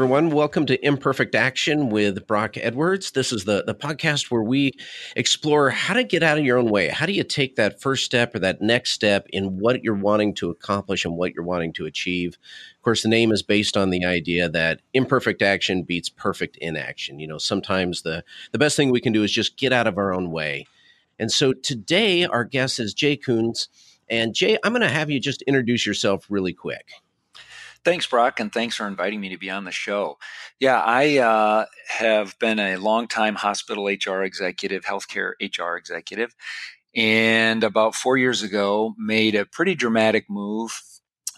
Everyone. Welcome to Imperfect Action with Brock Edwards. This is the, the podcast where we explore how to get out of your own way. How do you take that first step or that next step in what you're wanting to accomplish and what you're wanting to achieve? Of course, the name is based on the idea that imperfect action beats perfect inaction. You know, sometimes the, the best thing we can do is just get out of our own way. And so today, our guest is Jay Kuhns. And Jay, I'm going to have you just introduce yourself really quick. Thanks, Brock, and thanks for inviting me to be on the show. Yeah, I uh, have been a longtime hospital HR executive, healthcare HR executive, and about four years ago made a pretty dramatic move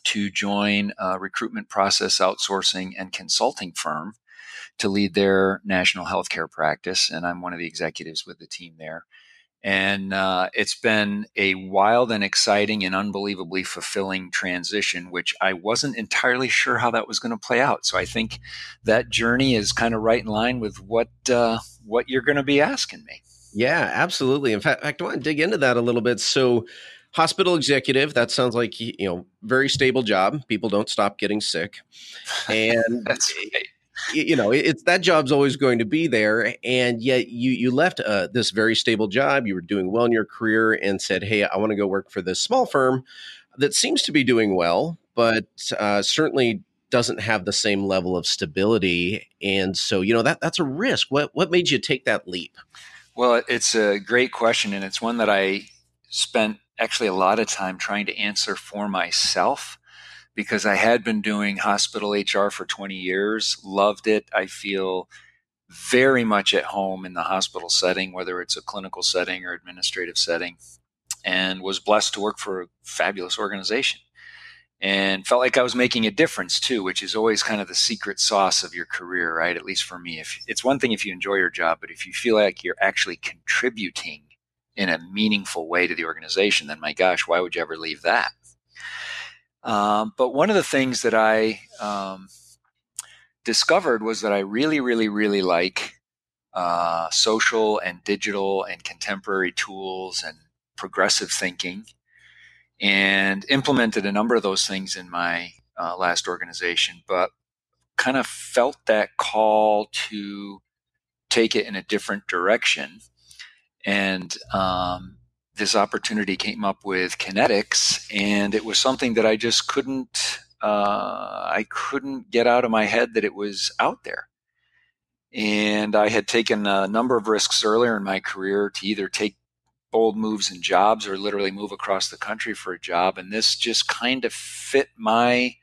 to join a recruitment process outsourcing and consulting firm to lead their national healthcare practice. And I'm one of the executives with the team there. And uh, it's been a wild and exciting and unbelievably fulfilling transition, which I wasn't entirely sure how that was going to play out. So I think that journey is kind of right in line with what uh, what you're going to be asking me. Yeah, absolutely. In fact, I want to dig into that a little bit. So, hospital executive that sounds like you know very stable job people don't stop getting sick and That's right you know it's that job's always going to be there and yet you you left uh, this very stable job you were doing well in your career and said hey i want to go work for this small firm that seems to be doing well but uh, certainly doesn't have the same level of stability and so you know that that's a risk. What what made you take that leap? Well it's a great question and it's one that i spent actually a lot of time trying to answer for myself because I had been doing hospital HR for 20 years, loved it. I feel very much at home in the hospital setting, whether it's a clinical setting or administrative setting, and was blessed to work for a fabulous organization. And felt like I was making a difference too, which is always kind of the secret sauce of your career, right? At least for me. If it's one thing if you enjoy your job, but if you feel like you're actually contributing in a meaningful way to the organization, then my gosh, why would you ever leave that? Um, but one of the things that I um, discovered was that I really, really, really like uh, social and digital and contemporary tools and progressive thinking, and implemented a number of those things in my uh, last organization. But kind of felt that call to take it in a different direction, and um, this opportunity came up with Kinetix, and it was something that I just couldn't uh, I couldn't get out of my head that it was out there. And I had taken a number of risks earlier in my career to either take bold moves in jobs or literally move across the country for a job. And this just kind of fit my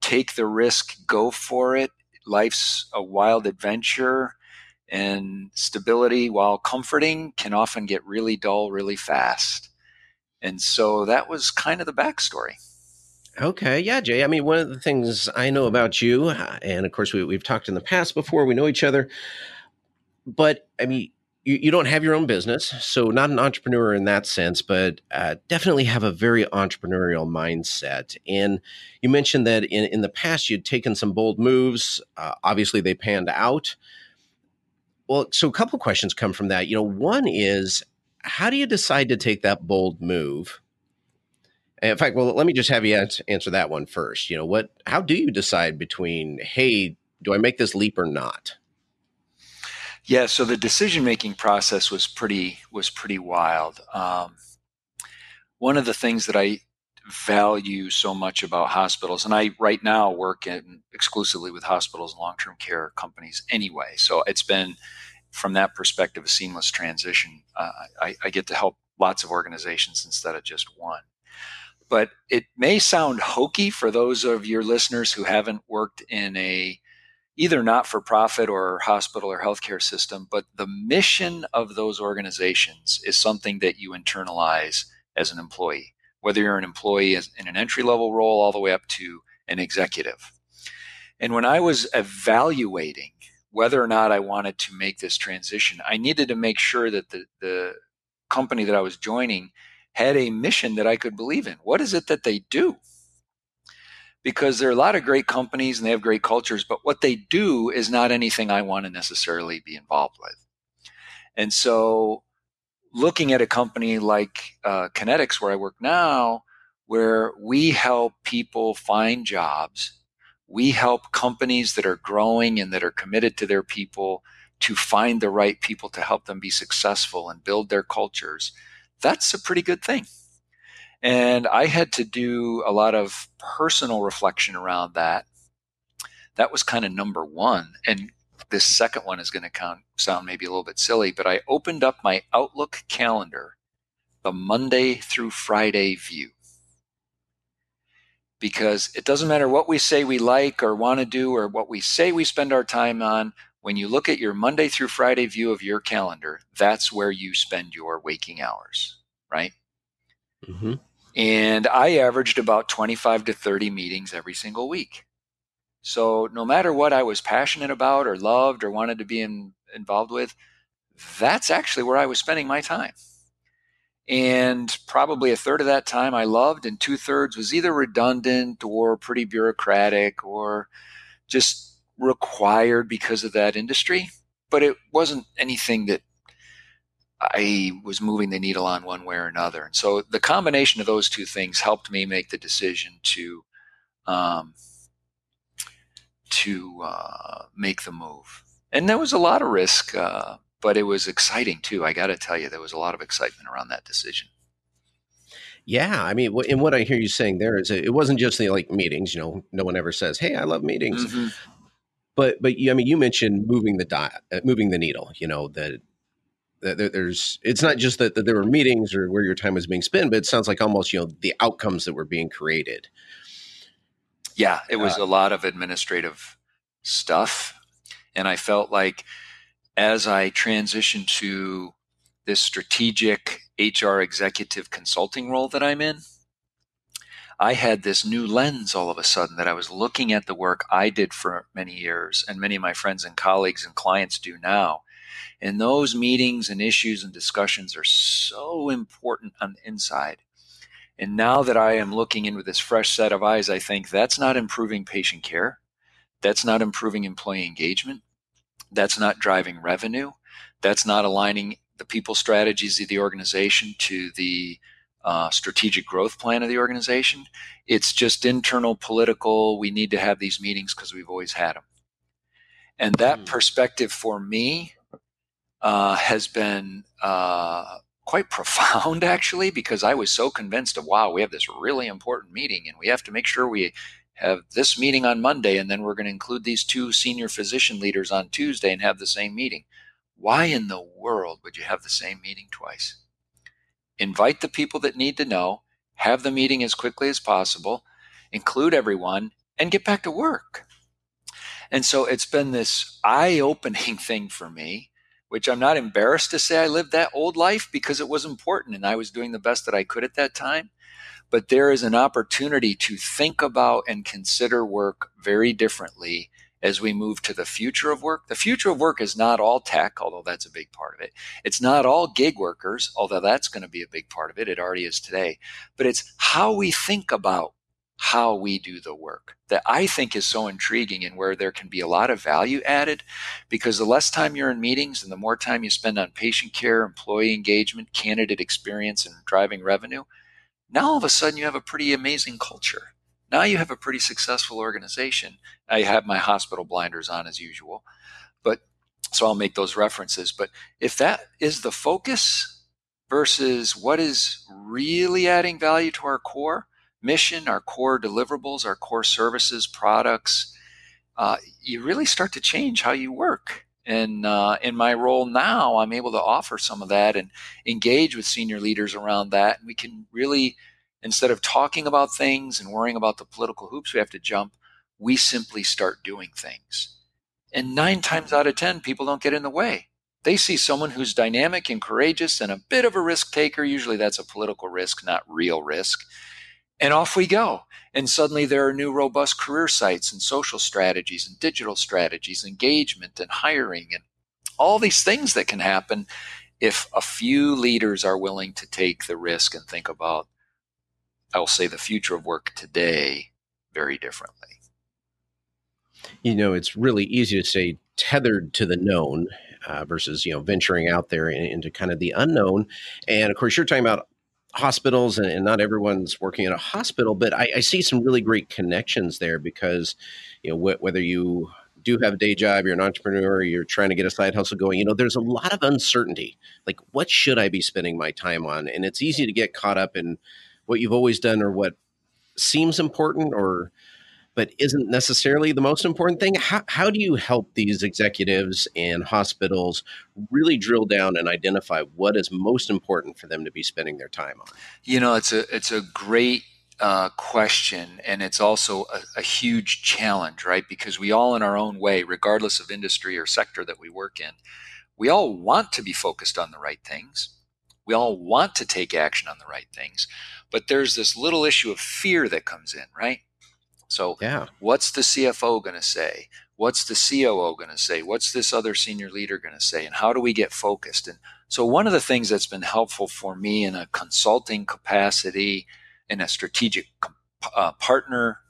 take the risk, go for it. Life's a wild adventure and stability, while comforting, can often get really dull really fast. And so that was kind of the backstory. Okay, yeah, Jay. I mean, one of the things I know about you, uh, and of course, we, we've talked in the past before, we know each other, but I mean, you, you don't have your own business, so not an entrepreneur in that sense, but uh, definitely have a very entrepreneurial mindset. And you mentioned that in, in the past you'd taken some bold moves. Uh, obviously, they panned out. Well, so a couple of questions come from that. You know, one is how do you decide to take that bold move? In fact, well, let me just have you answer that one first. You know, what? How do you decide between, hey, do I make this leap or not? Yeah, so the decision making process was pretty was pretty wild. Um, one of the things that I value so much about hospitals, and I right now work in, exclusively with hospitals and long term care companies anyway. So it's been, from that perspective, a seamless transition. Uh, I, I get to help lots of organizations instead of just one. But it may sound hokey for those of your listeners who haven't worked in a either not for profit or hospital or healthcare system, but the mission of those organizations is something that you internalize as an employee whether you're an employee in an entry level role all the way up to an executive. And when I was evaluating whether or not I wanted to make this transition, I needed to make sure that the, the company that I was joining had a mission that I could believe in. What is it that they do? Because there are a lot of great companies and they have great cultures, but what they do is not anything I want to necessarily be involved with. And so looking at a company like uh, Kinetix, where I work now, where we help people find jobs We help companies that are growing and that are committed to their people to find the right people to help them be successful and build their cultures. That's a pretty good thing. And I had to do a lot of personal reflection around that. That was kind of number one. And this second one is going to count, sound maybe a little bit silly, but I opened up my Outlook calendar, the Monday through Friday view. Because it doesn't matter what we say we like or want to do or what we say we spend our time on, when you look at your Monday through Friday view of your calendar, that's where you spend your waking hours, right? Mm-hmm. And I averaged about 25 to 30 meetings every single week. So no matter what I was passionate about or loved or wanted to be in, involved with, that's actually where I was spending my time. And probably a third of that time I loved, and two thirds was either redundant or pretty bureaucratic or just required because of that industry. But it wasn't anything that I was moving the needle on one way or another. And so the combination of those two things helped me make the decision to um, to uh, make the move. And there was a lot of risk, uh, but it was exciting too. I got to tell you, there was a lot of excitement around that decision. Yeah, I mean, and what I hear you saying there is, it wasn't just the like meetings. You know, no one ever says, "Hey, I love meetings," mm-hmm. but but I mean, you mentioned moving the di- uh, moving the needle. You know that there's it's not just that, that, there were meetings or where your time was being spent but it sounds like almost you know the outcomes that were being created yeah it was uh, a lot of administrative stuff and i felt like as i transitioned to this strategic hr executive consulting role that i'm in i had this new lens all of a sudden that i was looking at the work i did for many years and many of my friends and colleagues and clients do now and those meetings and issues and discussions are so important on the inside. And now that I am looking in with this fresh set of eyes, I think that's not improving patient care. That's not improving employee engagement. That's not driving revenue. That's not aligning the people strategies of the organization to the uh, strategic growth plan of the organization. It's just internal political. We need to have these meetings because we've always had them. And that mm. perspective for me uh, has been uh, quite profound, actually, because I was so convinced of, wow, we have this really important meeting and we have to make sure we have this meeting on Monday and then we're going to include these two senior physician leaders on Tuesday and have the same meeting. Why in the world would you have the same meeting twice? Invite the people that need to know, have the meeting as quickly as possible, include everyone, and get back to work. And so it's been this eye opening thing for me which I'm not embarrassed to say I lived that old life because it was important and I was doing the best that I could at that time. But there is an opportunity to think about and consider work very differently as we move to the future of work. The future of work is not all tech, although that's a big part of it. It's not all gig workers, although that's going to be a big part of it. It already is today. But it's how we think about how we do the work that I think is so intriguing and where there can be a lot of value added because the less time you're in meetings and the more time you spend on patient care, employee engagement, candidate experience, and driving revenue, now all of a sudden you have a pretty amazing culture. Now you have a pretty successful organization. I have my hospital blinders on as usual, but so I'll make those references. But if that is the focus versus what is really adding value to our core, mission, our core deliverables, our core services, products, uh, you really start to change how you work. And uh, in my role now, I'm able to offer some of that and engage with senior leaders around that. And we can really, instead of talking about things and worrying about the political hoops we have to jump, we simply start doing things. And nine times out of 10, people don't get in the way. They see someone who's dynamic and courageous and a bit of a risk taker. Usually that's a political risk, not real risk and off we go. And suddenly there are new robust career sites and social strategies and digital strategies, engagement and hiring, and all these things that can happen if a few leaders are willing to take the risk and think about, I'll say, the future of work today very differently. You know, it's really easy to say tethered to the known uh, versus, you know, venturing out there into kind of the unknown. And of course, you're talking about hospitals, and, and, not everyone's working in a hospital, but I, I, see some really great connections there because, you know, wh- whether you do have a day job, you're an entrepreneur, you're trying to get a side hustle going, you know, there's a lot of uncertainty. Like, what should I be spending my time on? And it's easy to get caught up in what you've always done or what seems important or but isn't necessarily the most important thing. How, how do you help these executives and hospitals really drill down and identify what is most important for them to be spending their time on? You know, it's a it's a great uh, question, and it's also a, a huge challenge, right? Because we all, in our own way, regardless of industry or sector that we work in, we all want to be focused on the right things. We all want to take action on the right things, but there's this little issue of fear that comes in, right? So, yeah. what's the CFO going to say? What's the COO going to say? What's this other senior leader going to say? And how do we get focused? And so, one of the things that's been helpful for me in a consulting capacity, in a strategic uh, partner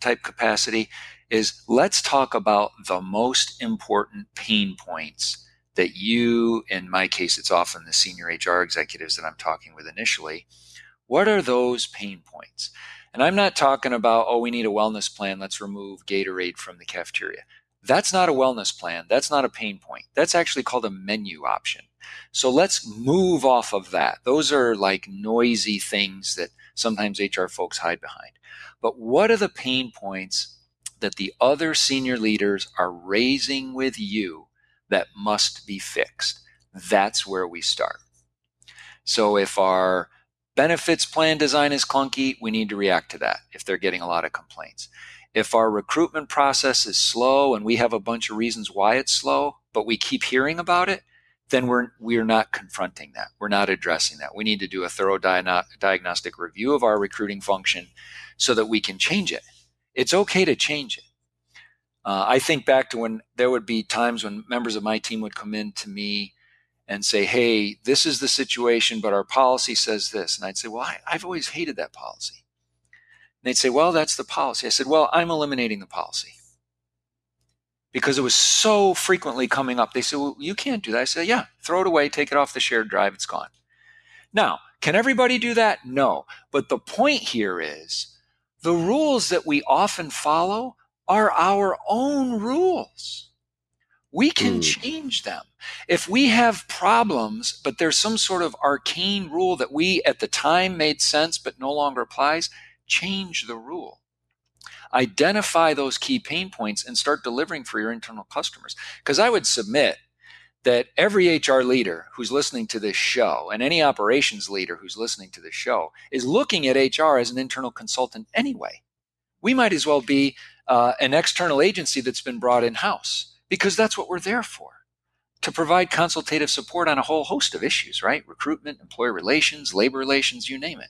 type capacity, is let's talk about the most important pain points that you, in my case, it's often the senior HR executives that I'm talking with initially. What are those pain points? And I'm not talking about, oh, we need a wellness plan. Let's remove Gatorade from the cafeteria. That's not a wellness plan. That's not a pain point. That's actually called a menu option. So let's move off of that. Those are like noisy things that sometimes HR folks hide behind. But what are the pain points that the other senior leaders are raising with you that must be fixed? That's where we start. So if our benefits plan design is clunky, we need to react to that if they're getting a lot of complaints. If our recruitment process is slow and we have a bunch of reasons why it's slow, but we keep hearing about it, then we're we're not confronting that. We're not addressing that. We need to do a thorough diagnostic review of our recruiting function so that we can change it. It's okay to change it. Uh, I think back to when there would be times when members of my team would come in to me and say, hey, this is the situation, but our policy says this. And I'd say, well, I, have always hated that policy. And they'd say, well, that's the policy. I said, well, I'm eliminating the policy because it was so frequently coming up. They said, well, you can't do that. I said, yeah, throw it away, take it off the shared drive, it's gone. Now, can everybody do that? No. But the point here is the rules that we often follow are our own rules we can mm. change them. If we have problems, but there's some sort of arcane rule that we at the time made sense but no longer applies, change the rule. Identify those key pain points and start delivering for your internal customers. Because I would submit that every HR leader who's listening to this show and any operations leader who's listening to this show is looking at HR as an internal consultant anyway. We might as well be uh, an external agency that's been brought in house because that's what we're there for to provide consultative support on a whole host of issues, right? Recruitment, employer relations, labor relations, you name it.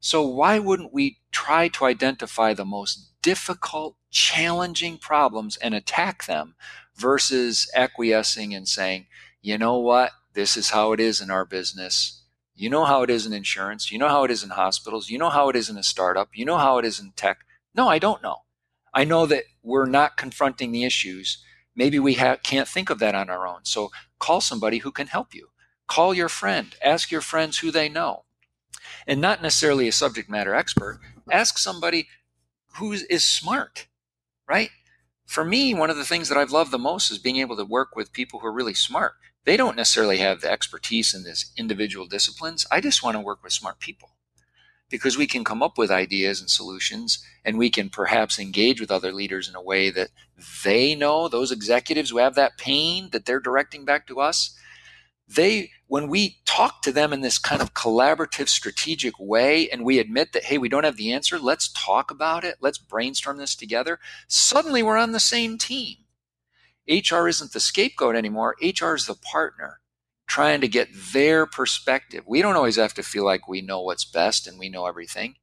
So, why wouldn't we try to identify the most difficult, challenging problems and attack them versus acquiescing and saying, you know what, this is how it is in our business. You know how it is in insurance. You know how it is in hospitals. You know how it is in a startup. You know how it is in tech. No, I don't know. I know that we're not confronting the issues Maybe we ha- can't think of that on our own. So call somebody who can help you. Call your friend. Ask your friends who they know. And not necessarily a subject matter expert. Ask somebody who is smart, right? For me, one of the things that I've loved the most is being able to work with people who are really smart. They don't necessarily have the expertise in these individual disciplines. I just want to work with smart people because we can come up with ideas and solutions and we can perhaps engage with other leaders in a way that they know those executives who have that pain that they're directing back to us they when we talk to them in this kind of collaborative strategic way and we admit that hey we don't have the answer let's talk about it let's brainstorm this together suddenly we're on the same team. Hr isn't the scapegoat anymore. Hr is the partner trying to get their perspective. We don't always have to feel like we know what's best and we know everything.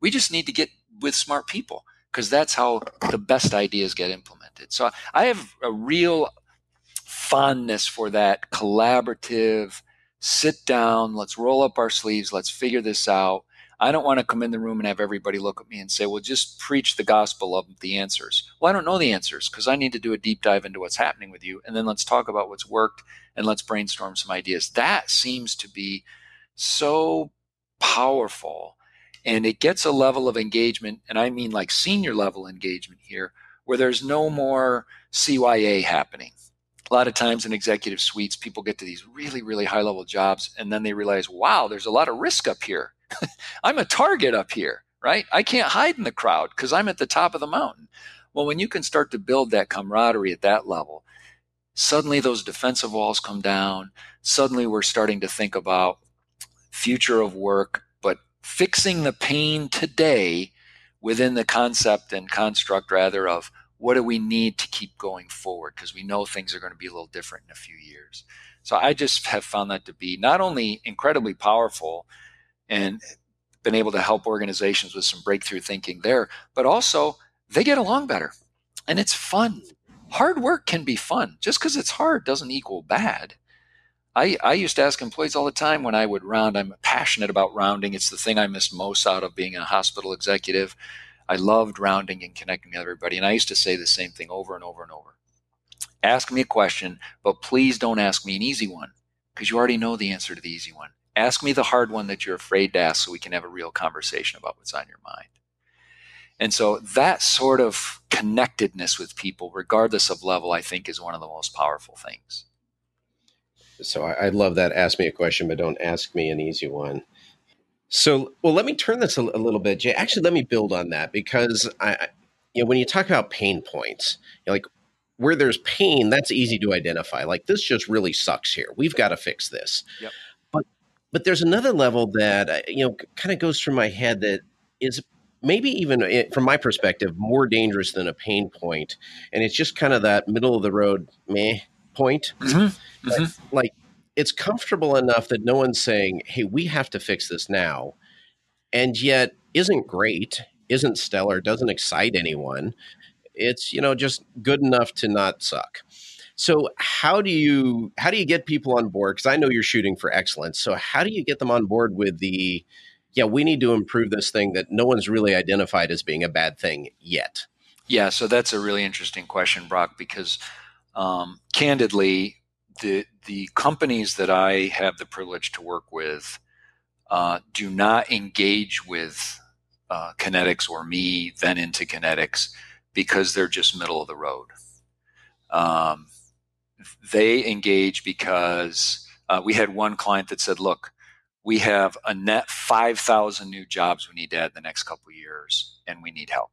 We just need to get with smart people because that's how the best ideas get implemented. So I have a real fondness for that collaborative, sit down, let's roll up our sleeves, let's figure this out. I don't want to come in the room and have everybody look at me and say, well, just preach the gospel of the answers. Well, I don't know the answers because I need to do a deep dive into what's happening with you. And then let's talk about what's worked and let's brainstorm some ideas. That seems to be so powerful and it gets a level of engagement, and I mean like senior level engagement here, where there's no more CYA happening. A lot of times in executive suites, people get to these really, really high level jobs, and then they realize, wow, there's a lot of risk up here. I'm a target up here, right? I can't hide in the crowd because I'm at the top of the mountain. Well, when you can start to build that camaraderie at that level, suddenly those defensive walls come down. Suddenly we're starting to think about future of work, but fixing the pain today within the concept and construct rather of what do we need to keep going forward because we know things are going to be a little different in a few years. So I just have found that to be not only incredibly powerful and been able to help organizations with some breakthrough thinking there, but also they get along better and it's fun. Hard work can be fun. Just because it's hard doesn't equal bad. I, I used to ask employees all the time when I would round. I'm passionate about rounding. It's the thing I missed most out of being a hospital executive. I loved rounding and connecting with everybody. And I used to say the same thing over and over and over. Ask me a question, but please don't ask me an easy one because you already know the answer to the easy one. Ask me the hard one that you're afraid to ask so we can have a real conversation about what's on your mind. And so that sort of connectedness with people, regardless of level, I think is one of the most powerful things. So I, I, love that. Ask me a question, but don't ask me an easy one. So, well, let me turn this a, a little bit, Jay. Actually, let me build on that because I, you know, when you talk about pain points, you know, like where there's pain, that's easy to identify. Like this just really sucks here. We've got to fix this. Yep. But, there's another level that uh, you know kind of goes through my head that is maybe even eh, from my perspective more dangerous than a pain point, and it's just kind of that middle of the road meh point. Mm-hmm. Like, mm-hmm. like it's comfortable enough that no one's saying, "Hey, we have to fix this now," and yet isn't great, isn't stellar, doesn't excite anyone. It's you know just good enough to not suck. So how do you how do you get people on board? Because I know you're shooting for excellence. So how do you get them on board with the yeah we need to improve this thing that no one's really identified as being a bad thing yet? Yeah, so that's a really interesting question, Brock, because um, candidly, the the companies that I have the privilege to work with uh, do not engage with uh, Kinetix or me then into Kinetix because they're just middle of the road. Um, they engage because uh, we had one client that said, "Look, we have a net five thousand new jobs we need to add in the next couple years, and we need help."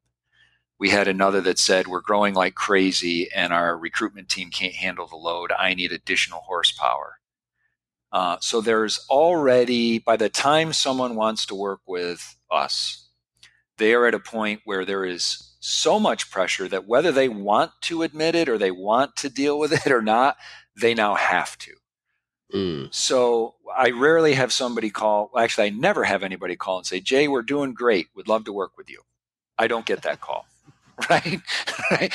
We had another that said, We're growing like crazy and our recruitment team can't handle the load. I need additional horsepower. Uh, so there's already, by the time someone wants to work with us, they are at a point where there is so much pressure that whether they want to admit it or they want to deal with it or not, they now have to. Mm. So I rarely have somebody call. Actually, I never have anybody call and say, Jay, we're doing great. Would love to work with you. I don't get that call. right? right?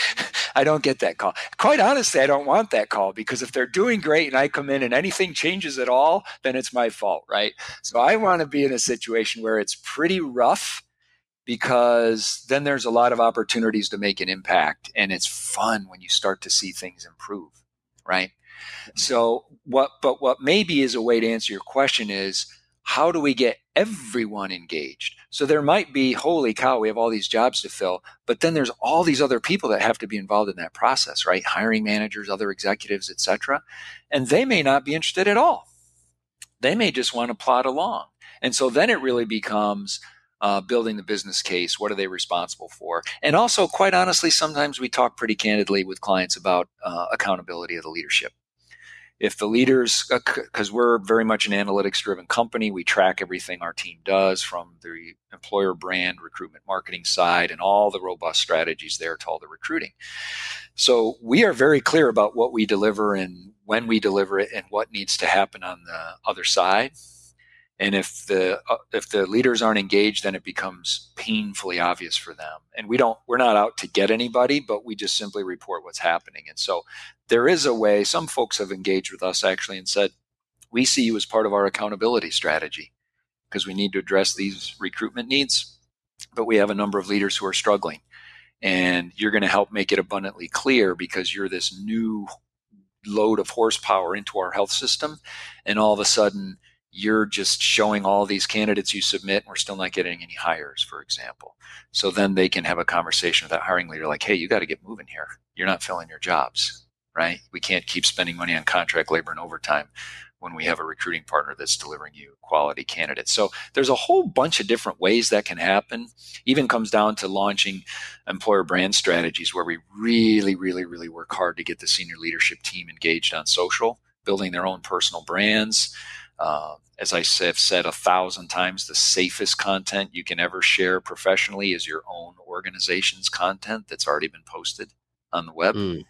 I don't get that call. Quite honestly, I don't want that call because if they're doing great and I come in and anything changes at all, then it's my fault, right? So I want to be in a situation where it's pretty rough because then there's a lot of opportunities to make an impact and it's fun when you start to see things improve, right? So what but what maybe is a way to answer your question is how do we get everyone engaged? So there might be, holy cow, we have all these jobs to fill, but then there's all these other people that have to be involved in that process, right? Hiring managers, other executives, etc. And they may not be interested at all. They may just want to plod along. And so then it really becomes uh, building the business case. What are they responsible for? And also, quite honestly, sometimes we talk pretty candidly with clients about uh, accountability of the leadership if the leaders because uh, we're very much an analytics driven company we track everything our team does from the employer brand recruitment marketing side and all the robust strategies there to all the recruiting so we are very clear about what we deliver and when we deliver it and what needs to happen on the other side and if the uh, if the leaders aren't engaged then it becomes painfully obvious for them. And we don't we're not out to get anybody but we just simply report what's happening. And so there is a way some folks have engaged with us actually and said we see you as part of our accountability strategy because we need to address these recruitment needs but we have a number of leaders who are struggling. And you're going to help make it abundantly clear because you're this new load of horsepower into our health system. And all of a sudden you're just showing all these candidates you submit and we're still not getting any hires for example so then they can have a conversation with that hiring leader like hey you got to get moving here you're not filling your jobs right we can't keep spending money on contract labor and overtime when we have a recruiting partner that's delivering you quality candidates. So there's a whole bunch of different ways that can happen. Even comes down to launching employer brand strategies where we really, really, really work hard to get the senior leadership team engaged on social, building their own personal brands, uh, as I have said a thousand times, the safest content you can ever share professionally is your own organization's content that's already been posted on the web. Mm.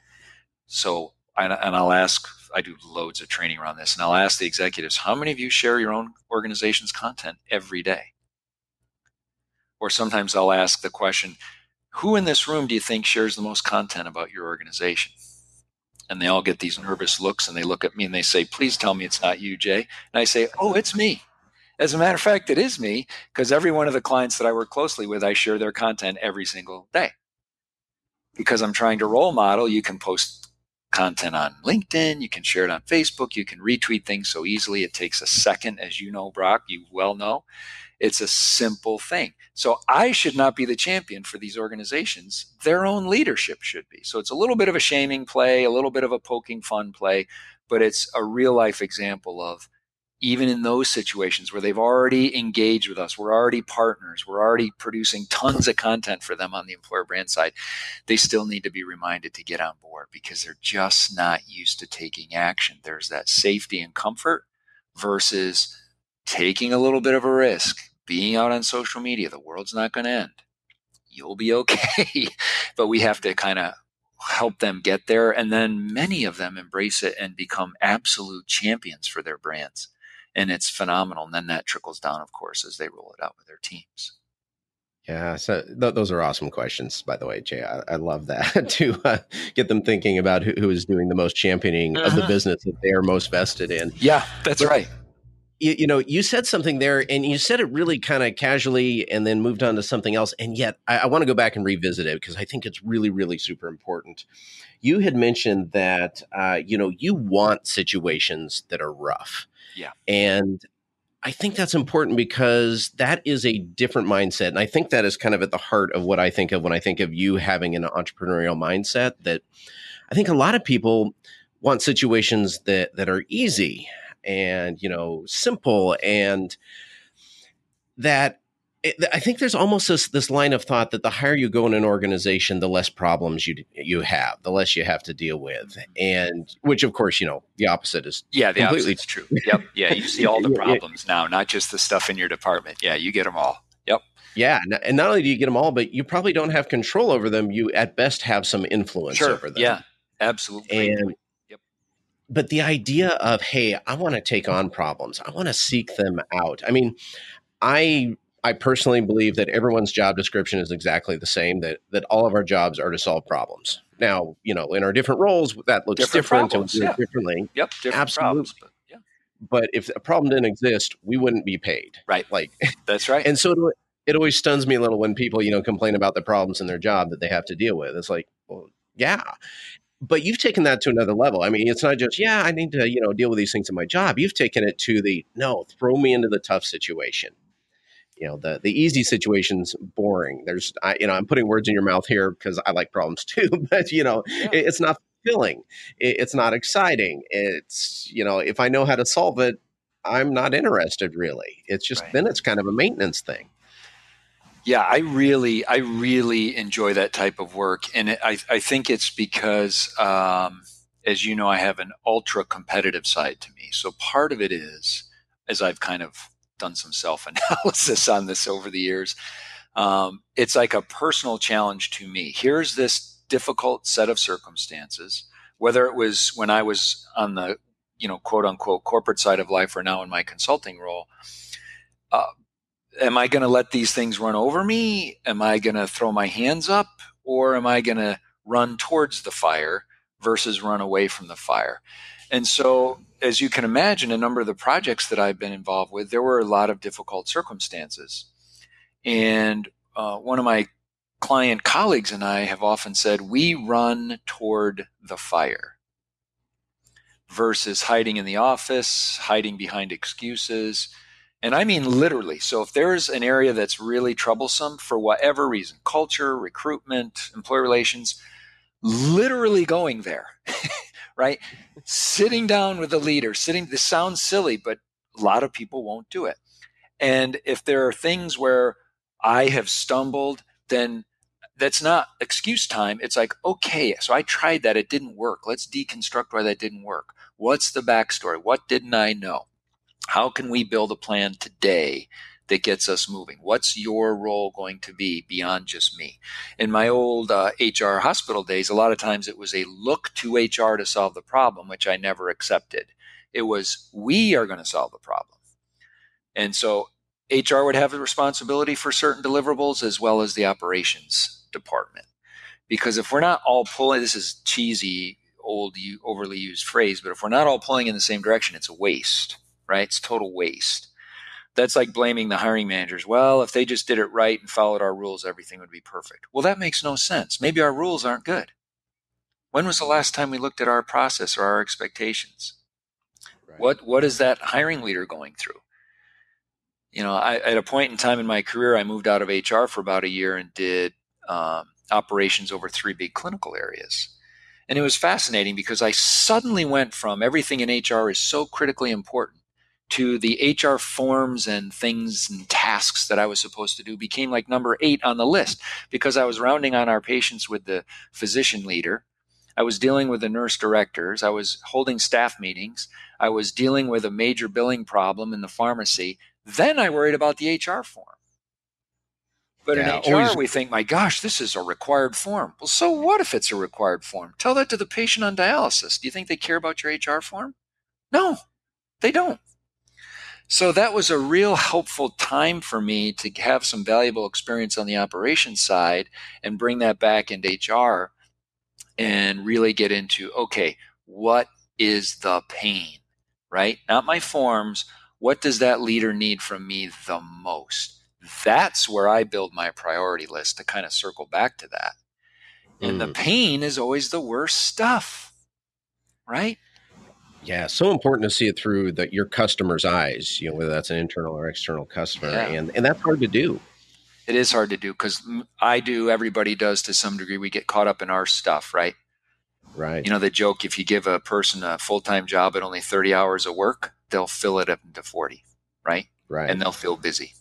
So, and, and I'll ask, I do loads of training around this, and I'll ask the executives, how many of you share your own organization's content every day? Or sometimes I'll ask the question, who in this room do you think shares the most content about your organization? And they all get these nervous looks and they look at me and they say, Please tell me it's not you, Jay. And I say, Oh, it's me. As a matter of fact, it is me because every one of the clients that I work closely with, I share their content every single day. Because I'm trying to role model, you can post content on LinkedIn, you can share it on Facebook, you can retweet things so easily. It takes a second, as you know, Brock, you well know. It's a simple thing. So I should not be the champion for these organizations. Their own leadership should be. So it's a little bit of a shaming play, a little bit of a poking fun play, but it's a real life example of even in those situations where they've already engaged with us, we're already partners, we're already producing tons of content for them on the employer brand side, they still need to be reminded to get on board because they're just not used to taking action. There's that safety and comfort versus taking a little bit of a risk, being out on social media. The world's not going to end. You'll be okay. but we have to kind of help them get there. And then many of them embrace it and become absolute champions for their brands. And it's phenomenal. And then that trickles down, of course, as they roll it out with their teams. Yeah, so th- those are awesome questions, by the way, Jay. I, I love that to uh, get them thinking about who, who is doing the most championing uh-huh. of the mm-hmm. business that they are most vested in. Yeah, that's but, right you, you, know, you said something there, and you said it really kind of casually, and then moved on to something else. And yet, I, I want to go back and revisit it because I think it's really, really super important. You had mentioned that uh, you know you want situations that are rough, yeah, and I think that's important because that is a different mindset, and I think that is kind of at the heart of what I think of when I think of you having an entrepreneurial mindset. That I think a lot of people want situations that that are easy and you know simple and that eh, I think there's almost this this line of thought that the higher you go in an organization, the less problems you you have, the less you have to deal with, mm-hmm. and which of course you know the opposite is yeah the completely true. Yep, yeah, you see all the problems now, not just the stuff in your department. Yeah, you get them all. Yep. Yeah, and not only do you get them all, but you probably don't have control over them. You at best have some influence sure. over them. Yeah, absolutely. And but the idea of hey i want to take on problems. I want to seek them out. I mean i i personally believe that everyone's job description is exactly the same that that all of our jobs are to solve problems. Now you know in our different roles that looks different, different problems, and yeah. differently. Yep absolutely problems, but, yeah. but if a problem didn't exist we wouldn't be paid. Right. Like that's right. and so it, it always stuns me a little when people you know complain about the problems in their job that they have to deal with. It's like well yeah but you've taken that to another level. I mean, it's not just, yeah, I need to, you know, deal with these things in my job. You've taken it to the no, throw me into the tough situation. You know, the the easy situation's boring. There's, I, you know, I'm putting words in your mouth here because I like problems too, but you know, yeah. it, it's not fulfilling. It, it's not exciting. It's, you know, if I know how to solve it, I'm not interested really. It's just right. then it's kind of a maintenance thing yeah i really i really enjoy that type of work and it, I, I think it's because um, as you know i have an ultra competitive side to me. So part of it is as i've kind of done some self analysis on this over the years um, it's like a personal challenge to me. Here's this difficult set of circumstances whether it was when i was on the you know quote unquote corporate side of life or now in my consulting role uh, am I going to let these things run over me? Am I going to throw my hands up? Or am I going to run towards the fire versus run away from the fire? And so, as you can imagine, a number of the projects that I've been involved with, there were a lot of difficult circumstances. And uh, one of my client colleagues and I have often said, we run toward the fire. versus hiding in the office, hiding behind excuses. And I mean literally. So if there's an area that's really troublesome for whatever reason, culture, recruitment, employee relations, literally going there, right? sitting down with the leader, sitting, this sounds silly, but a lot of people won't do it. And if there are things where I have stumbled, then that's not excuse time. It's like, okay, so I tried that. It didn't work. Let's deconstruct why that didn't work. What's the backstory? What didn't I know? How can we build a plan today that gets us moving? What's your role going to be beyond just me? In my old uh, HR hospital days, a lot of times it was a look to HR to solve the problem, which I never accepted. It was we are going to solve the problem. And so HR would have the responsibility for certain deliverables as well as the operations department. Because if we're not all pulling, this is cheesy, old, overly used phrase, but if we're not all pulling in the same direction, it's a waste, right? It's total waste. That's like blaming the hiring managers. Well, if they just did it right and followed our rules, everything would be perfect. Well, that makes no sense. Maybe our rules aren't good. When was the last time we looked at our process or our expectations? Right. What what is that hiring leader going through? You know, I, at a point in time in my career, I moved out of HR for about a year and did um, operations over three big clinical areas. And it was fascinating because I suddenly went from everything in HR is so critically important to the HR forms and things and tasks that I was supposed to do became like number eight on the list because I was rounding on our patients with the physician leader. I was dealing with the nurse directors. I was holding staff meetings. I was dealing with a major billing problem in the pharmacy. Then I worried about the HR form. But yeah, in HR, always... we think, my gosh, this is a required form. Well, so what if it's a required form? Tell that to the patient on dialysis. Do you think they care about your HR form? No, they don't. So that was a real helpful time for me to have some valuable experience on the operations side and bring that back into HR and really get into okay, what is the pain, right? Not my forms. What does that leader need from me the most? that's where I build my priority list to kind of circle back to that. And mm. the pain is always the worst stuff, right? Yeah, so important to see it through the, your customer's eyes, you know, whether that's an internal or external customer, yeah. and and that's hard to do. It is hard to do because I do, everybody does to some degree. We get caught up in our stuff, right? Right. You know the joke: if you give a person a full time job at only thirty hours of work, they'll fill it up into forty, right? Right. And they'll feel busy.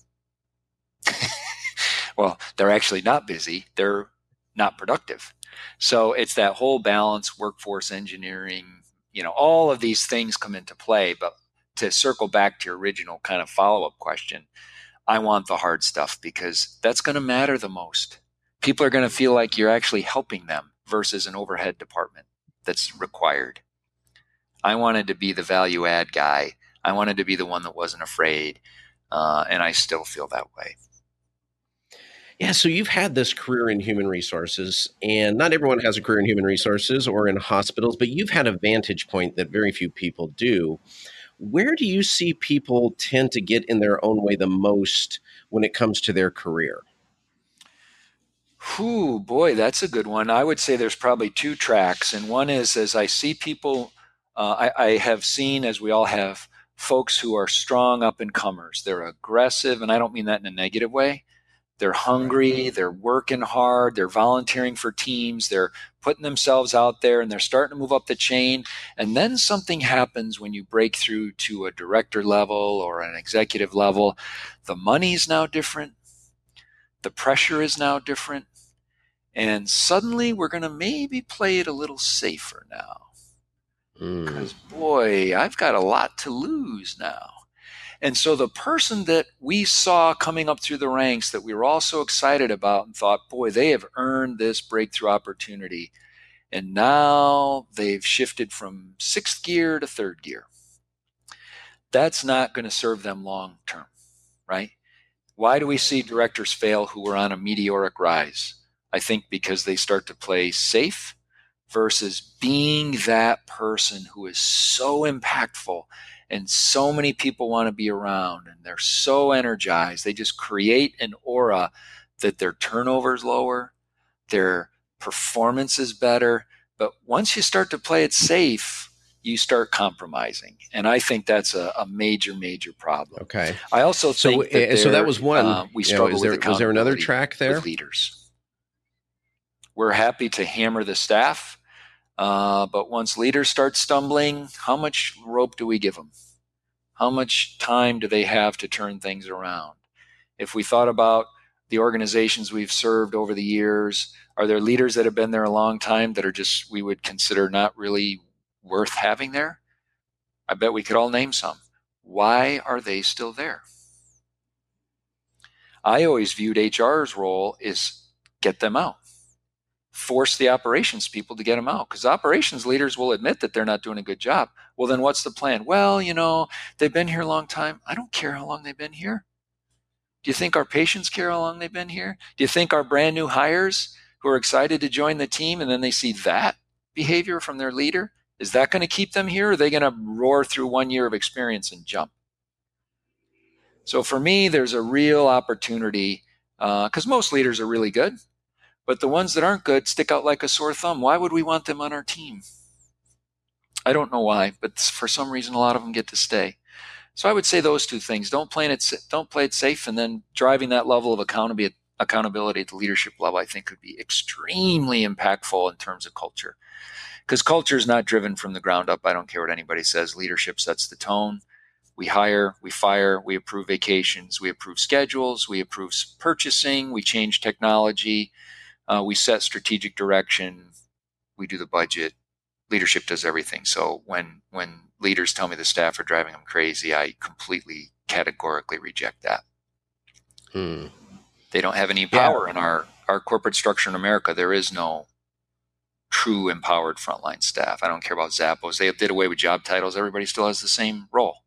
well, they're actually not busy, they're not productive. So it's that whole balance, workforce engineering, you know, all of these things come into play. But to circle back to your original kind of follow up question, I want the hard stuff because that's going to matter the most. People are going to feel like you're actually helping them versus an overhead department that's required. I wanted to be the value add guy. I wanted to be the one that wasn't afraid. Uh, and I still feel that way. Yeah, so you've had this career in human resources, and not everyone has a career in human resources or in hospitals, but you've had a vantage point that very few people do. Where do you see people tend to get in their own way the most when it comes to their career? Whew, boy, that's a good one. I would say there's probably two tracks, and one is as I see people, uh, I, I have seen, as we all have, folks who are strong up and comers. They're aggressive, and I don't mean that in a negative way they're hungry, they're working hard, they're volunteering for teams, they're putting themselves out there and they're starting to move up the chain. And then something happens when you break through to a director level or an executive level. The money is now different, the pressure is now different. And suddenly we're going to maybe play it a little safer now. Because, mm. boy, I've got a lot to lose now. And so the person that we saw coming up through the ranks that we were all so excited about and thought, boy, they have earned this breakthrough opportunity. And now they've shifted from sixth gear to third gear. That's not going to serve them long term, right? Why do we see directors fail who are on a meteoric rise? I think because they start to play safe versus being that person who is so impactful and so many people want to be around and they're so energized. They just create an aura that their turnover is lower, their performance is better. But once you start to play it safe, you start compromising, and I think that's a, a major, major problem. Okay. I also So, think that so that was one. uh, we you know, struggle is with was there another track there? leaders. We're happy to hammer the staff, uh, but once leaders start stumbling, how much rope do we give them? How much time do they have to turn things around? If we thought about the organizations we've served over the years, are there leaders that have been there a long time that are just we would consider not really worth having there? I bet we could all name some. Why are they still there? I always viewed HR's role is get them out. Force the operations people to get them out because operations leaders will admit that they're not doing a good job. Well, then what's the plan? Well, you know, they've been here a long time. I don't care how long they've been here. Do you think our patients care how long they've been here? Do you think our brand new hires who are excited to join the team and then they see that behavior from their leader? Is that going to keep them here? Or are they going to roar through one year of experience and jump? So for me, there's a real opportunity uh, because most leaders are really good, but the ones that aren't good stick out like a sore thumb. Why would we want them on our team? I don't know why, but for some reason, a lot of them get to stay. So I would say those two things: don't play it, don't play it safe, and then driving that level of accountability, accountability at the leadership level, I think could be extremely impactful in terms of culture. Because culture is not driven from the ground up. I don't care what anybody says. Leadership sets the tone. We hire, we fire, we approve vacations, we approve schedules, we approve purchasing, we change technology, uh, we set strategic direction, we do the budget. Leadership does everything. So when when leaders tell me the staff are driving them crazy, I completely categorically reject that. Hmm. They don't have any power in our our corporate structure in America. There is no true empowered frontline staff. I don't care about Zappos. They did away with job titles. Everybody still has the same role.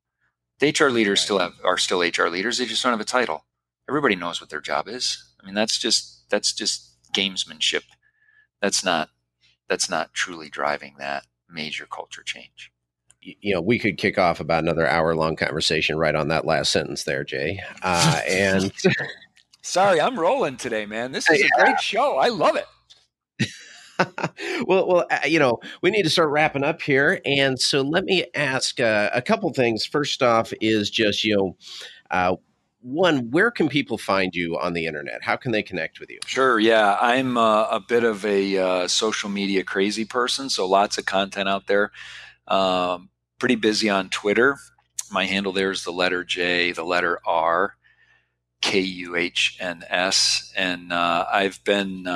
The HR leaders Right. still have are still HR leaders. They just don't have a title. Everybody knows what their job is. I mean, that's just that's just gamesmanship. That's not that's not truly driving that major culture change. You know, we could kick off about another hour long conversation right on that last sentence there, Jay. Uh, and Sorry, I'm rolling today, man. This is a great show. I love it. well, well, uh, you know, we need to start wrapping up here, and so let me ask uh, a couple things. First off, is just you know, uh, one, where can people find you on the internet? How can they connect with you? Sure. Yeah, I'm uh, a bit of a uh, social media crazy person, so lots of content out there. Um, pretty busy on Twitter. My handle there is the letter J, the letter R, K U H N S, and uh, I've been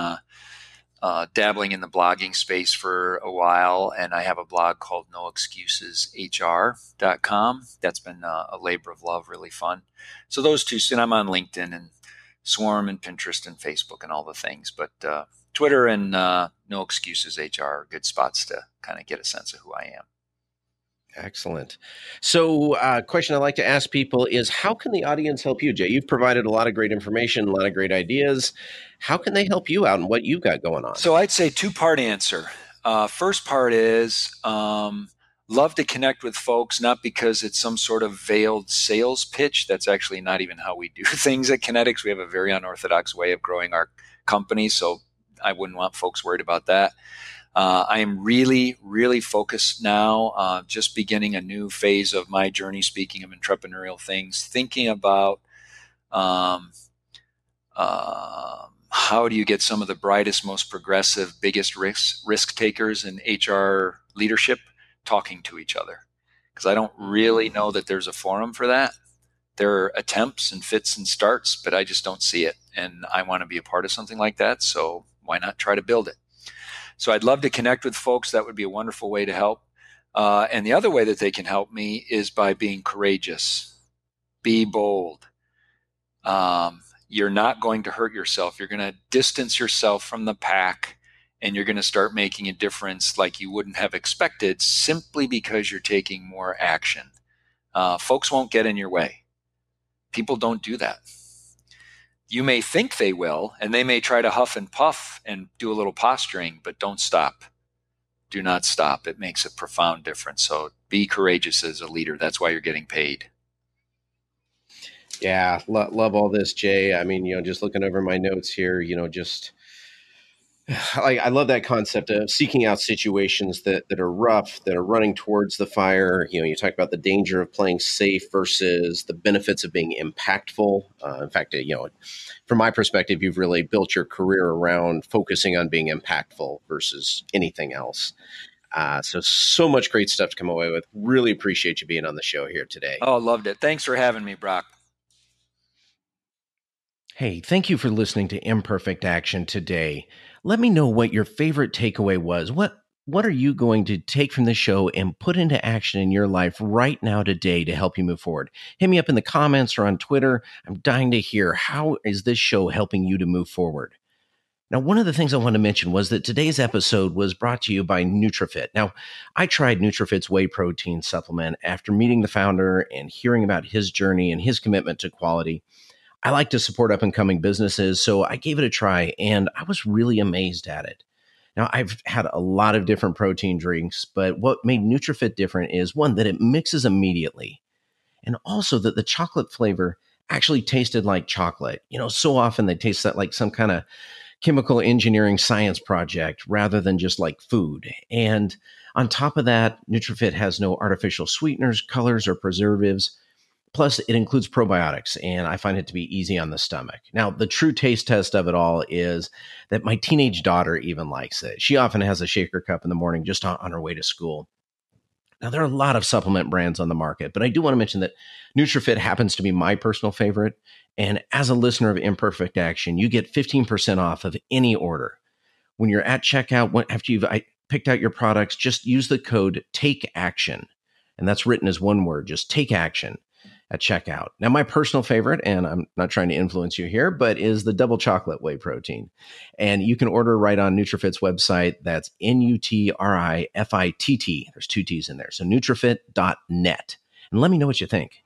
uh, dabbling in the blogging space for a while, and I have a blog called NoExcusesHR.com. That's been uh, a labor of love, really fun. So those two, and I'm on LinkedIn and Swarm and Pinterest and Facebook and all the things. But uh, Twitter and uh, No Excuses HR are good spots to kind of get a sense of who I am. Excellent. So, uh, question I like to ask people is how can the audience help you, Jay? You've provided a lot of great information, a lot of great ideas. How can they help you out and what you've got going on? So I'd say two part answer. Uh, first part is um, love to connect with folks, not because it's some sort of veiled sales pitch. That's actually not even how we do things at Kinetix. We have a very unorthodox way of growing our company, so I wouldn't want folks worried about that. Uh, I am really, really focused now, uh, just beginning a new phase of my journey, speaking of entrepreneurial things, thinking about um, um how do you get some of the brightest, most progressive, biggest risk, risk takers in HR leadership talking to each other? Because I don't really know that there's a forum for that. There are attempts and fits and starts, but I just don't see it. And I want to be a part of something like that. So why not try to build it? So I'd love to connect with folks. That would be a wonderful way to help. Uh, and the other way that they can help me is by being courageous, be bold. Um, you're not going to hurt yourself. You're going to distance yourself from the pack and you're going to start making a difference like you wouldn't have expected simply because you're taking more action. Uh, folks won't get in your way. People don't do that. You may think they will, and they may try to huff and puff and do a little posturing, but don't stop. Do not stop. It makes a profound difference. So be courageous as a leader. That's why you're getting paid. Yeah, lo- love all this, Jay. I mean, you know, just looking over my notes here, you know, just like I love that concept of seeking out situations that that are rough, that are running towards the fire. You know, you talk about the danger of playing safe versus the benefits of being impactful. Uh, in fact, you know, from my perspective, you've really built your career around focusing on being impactful versus anything else. Uh, so, so much great stuff to come away with. Really appreciate you being on the show here today. Oh, loved it. Thanks for having me, Brock. Hey, thank you for listening to Imperfect Action today. Let me know what your favorite takeaway was. What what are you going to take from this show and put into action in your life right now today to help you move forward? Hit me up in the comments or on Twitter. I'm dying to hear how is this show helping you to move forward. Now, one of the things I want to mention was that today's episode was brought to you by NutriFit. Now, I tried NutriFit's whey protein supplement after meeting the founder and hearing about his journey and his commitment to quality. I like to support up and coming businesses, so I gave it a try and I was really amazed at it. Now, I've had a lot of different protein drinks, but what made NutriFit different is one, that it mixes immediately, and also that the chocolate flavor actually tasted like chocolate. You know, so often they taste that like some kind of chemical engineering science project rather than just like food. And on top of that, NutriFit has no artificial sweeteners, colors, or preservatives. Plus, it includes probiotics, and I find it to be easy on the stomach. Now, the true taste test of it all is that my teenage daughter even likes it. She often has a shaker cup in the morning just on, on her way to school. Now, there are a lot of supplement brands on the market, but I do want to mention that NutriFit happens to be my personal favorite. And as a listener of Imperfect Action, you get 15% off of any order. When you're at checkout, after you've picked out your products, just use the code TAKE ACTION. And that's written as one word, just take action at checkout. Now, my personal favorite, and I'm not trying to influence you here, but is the double chocolate whey protein. And you can order right on NutriFit's website. That's N U T R I F I T T. There's two T's in there. So nutrifit.net. And let me know what you think.